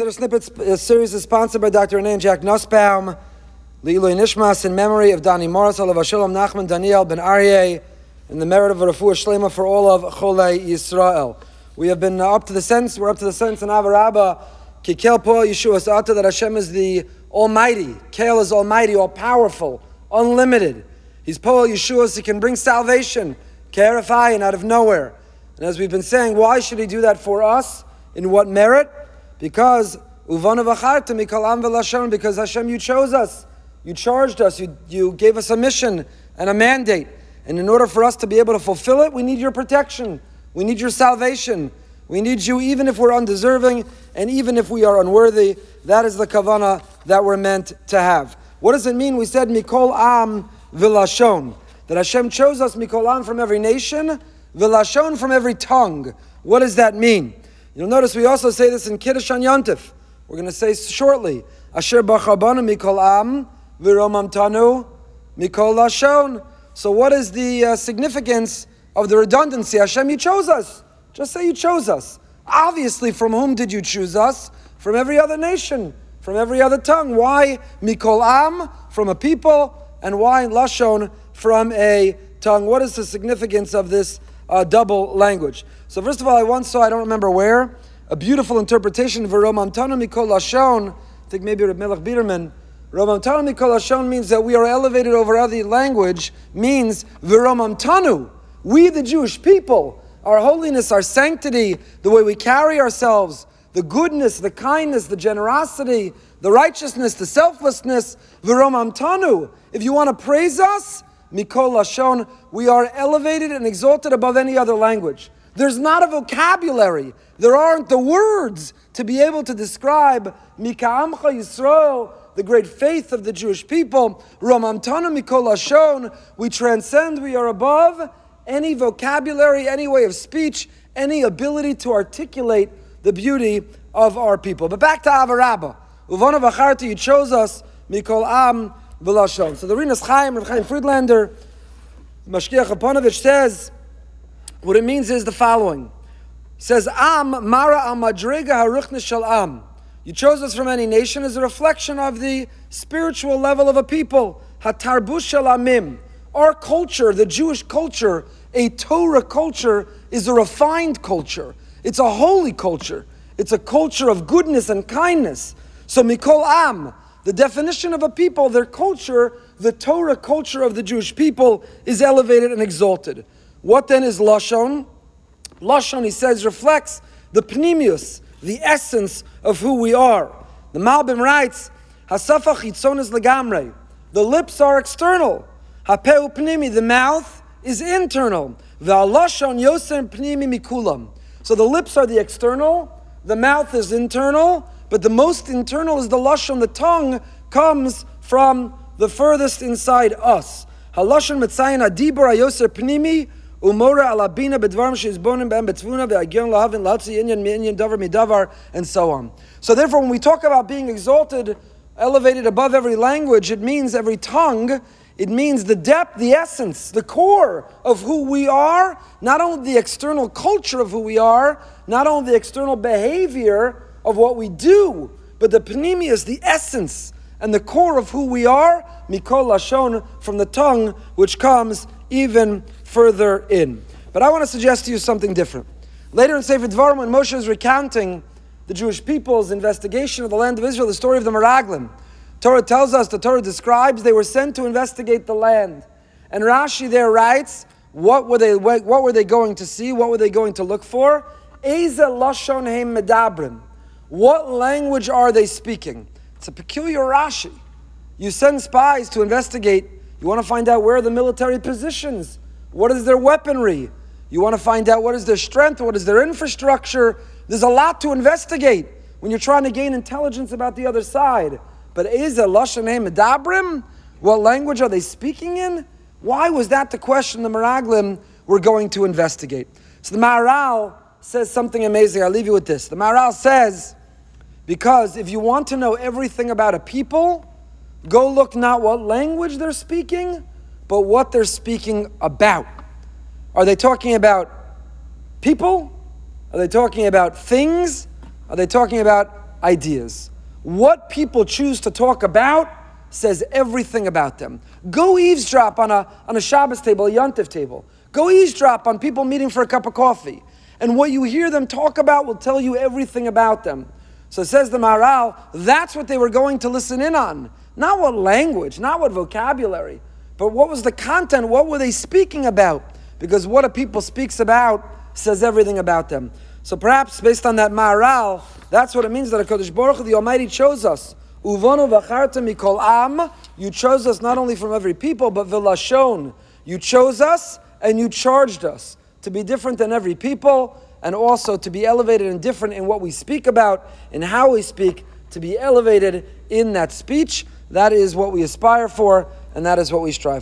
Of Snippets a series is sponsored by Dr. René and Jack Nussbaum. Leilui Nishmas in memory of Dani Morris, Alav Shalom Nachman Daniel Ben Aryeh, in the merit of a refuah shlema for all of Cholei Yisrael. We have been uh, up to the sense, we're up to the sense in Avarabba, Kikel Po Yeshua Sa'ata, that Hashem is the Almighty. Kel is Almighty, all powerful, unlimited. He's Po Yeshua, so he can bring salvation, clarify, and out of nowhere. And as we've been saying, why should he do that for us? In what merit? Because Uvana Vacharta Mikalam Velashon, because Hashem, you chose us. You charged us, you, you gave us a mission and a mandate. And in order for us to be able to fulfill it, we need your protection. We need your salvation. We need you even if we're undeserving and even if we are unworthy. That is the kavana that we're meant to have. What does it mean? We said Mikol Am Vilashon. That Hashem chose us Mikol Am from every nation, Vilashon from every tongue. What does that mean? You'll notice we also say this in Kiddush on Yontif. We're going to say shortly, Asher Bachabana Mikol Am Viromam Tanu Mikol Lashon. So, what is the uh, significance of the redundancy? Hashem, you chose us. Just say you chose us. Obviously, from whom did you choose us? From every other nation, from every other tongue. Why Mikol Am? From a people. And why Lashon? From a tongue. What is the significance of this uh, double language? So, first of all, I once saw, I don't remember where, a beautiful interpretation of Romam Tanu Mikol Lashon. I think maybe Reb Melech Biderman Romam Tanu Mikol Lashon means that we are elevated over other language, means Viromam Tanu. We, the Jewish people, our holiness, our sanctity, the way we carry ourselves, the goodness, the kindness, the generosity, the righteousness, the selflessness, Viromam Tanu. If you want to praise us, Mikol Lashon, we are elevated and exalted above any other language. There's not a vocabulary. There aren't the words to be able to describe Mika'amcha Yisrael, the great faith of the Jewish people. Ramamtana Mikol Lashon, we transcend, we are above any vocabulary, any way of speech, any ability to articulate the beauty of our people. But back to Avarabba. Uvana Vacharti, you chose us, Mikol Am V'Lashon. So the Rinas Chaim, Rav Chaim Friedlander, Mashgiach Aponovich says, what it means is the following. It says, Am Mara Al Madriga Haruchna Shal Am. You chose us from any nation as a reflection of the spiritual level of a people. Hatarbush amim. Our culture, the Jewish culture, a Torah culture, is a refined culture. It's a holy culture. It's a culture of goodness and kindness. So Mikol Am, the definition of a people, their culture, the Torah culture of the Jewish people, is elevated and exalted. What then is Lashon? Lashon, he says, reflects the pnimius, the essence of who we are. The Malbim writes, Hasafach chitzonis legamre. The lips are external. Hapeu pnimi, the mouth is internal. V'alashon yoser pnimi mikulam. So the lips are the external, the mouth is internal, but the most internal is the lashon. The tongue comes from the furthest inside us. Halashon mitzayin adibur ayoser pnimi Umora alabina bedvarim sheizbonim ben betvuna ve'agion lahavin latzi inyan mi'inyan davar midavar, and so on. So therefore, when we talk about being exalted, elevated above every language, it means every tongue, it means the depth, the essence, the core of who we are, not only the external culture of who we are, not only the external behavior of what we do, but the panemius, the essence and the core of who we are, mikol lashon, from the tongue, which comes even further in. But I want to suggest to you something different. Later in Sefer Dvarim, when Moshe is recounting the Jewish people's investigation of the land of Israel, the story of the Meraglim, Torah tells us, the Torah describes, they were sent to investigate the land. And Rashi there writes, what were they, what were they going to see? What were they going to look for? Eza lashon heim medabrim. What language are they speaking? It's a peculiar Rashi. You send spies to investigate. You want to find out where the military positions. What is their weaponry? You want to find out what is their strength, what is their infrastructure. There's a lot to investigate when you're trying to gain intelligence about the other side. But is a Lashon Medabrim? What language are they speaking in? Why was that the question the Meraglim were going to investigate? So the Maharal says something amazing. I'll leave you with this. The Maharal says, because if you want to know everything about a people, go look not what language they're speaking, but what they're speaking about. Are they talking about people? Are they talking about things? Are they talking about ideas. What people choose to talk about says everything about them. Go eavesdrop on a, on a Shabbos table, a Yontif table. Go eavesdrop on people meeting for a cup of coffee. And what you hear them talk about will tell you everything about them. So says the Maharal, that's what they were going to listen in on. Not what language, not what vocabulary, but what was the content, what were they speaking about? Because what a people speaks about says everything about them. So perhaps based on that Maharal, that's what it means that a Kodesh Baruch Hu, the Almighty, chose us. Uvonu mikol am. You chose us not only from every people, but v'lashon. You chose us and you charged us to be different than every people, and also to be elevated and different in what we speak about, in how we speak, to be elevated in that speech. That is what we aspire for, and that is what we strive for.